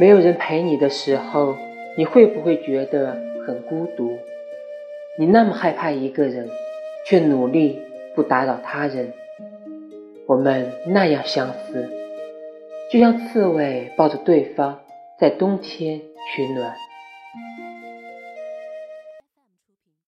没有人陪你的时候你会不会觉得很孤独？你那么害怕一个人却努力不打扰他人。我们那样相似就像刺猬抱着对方在冬天取暖。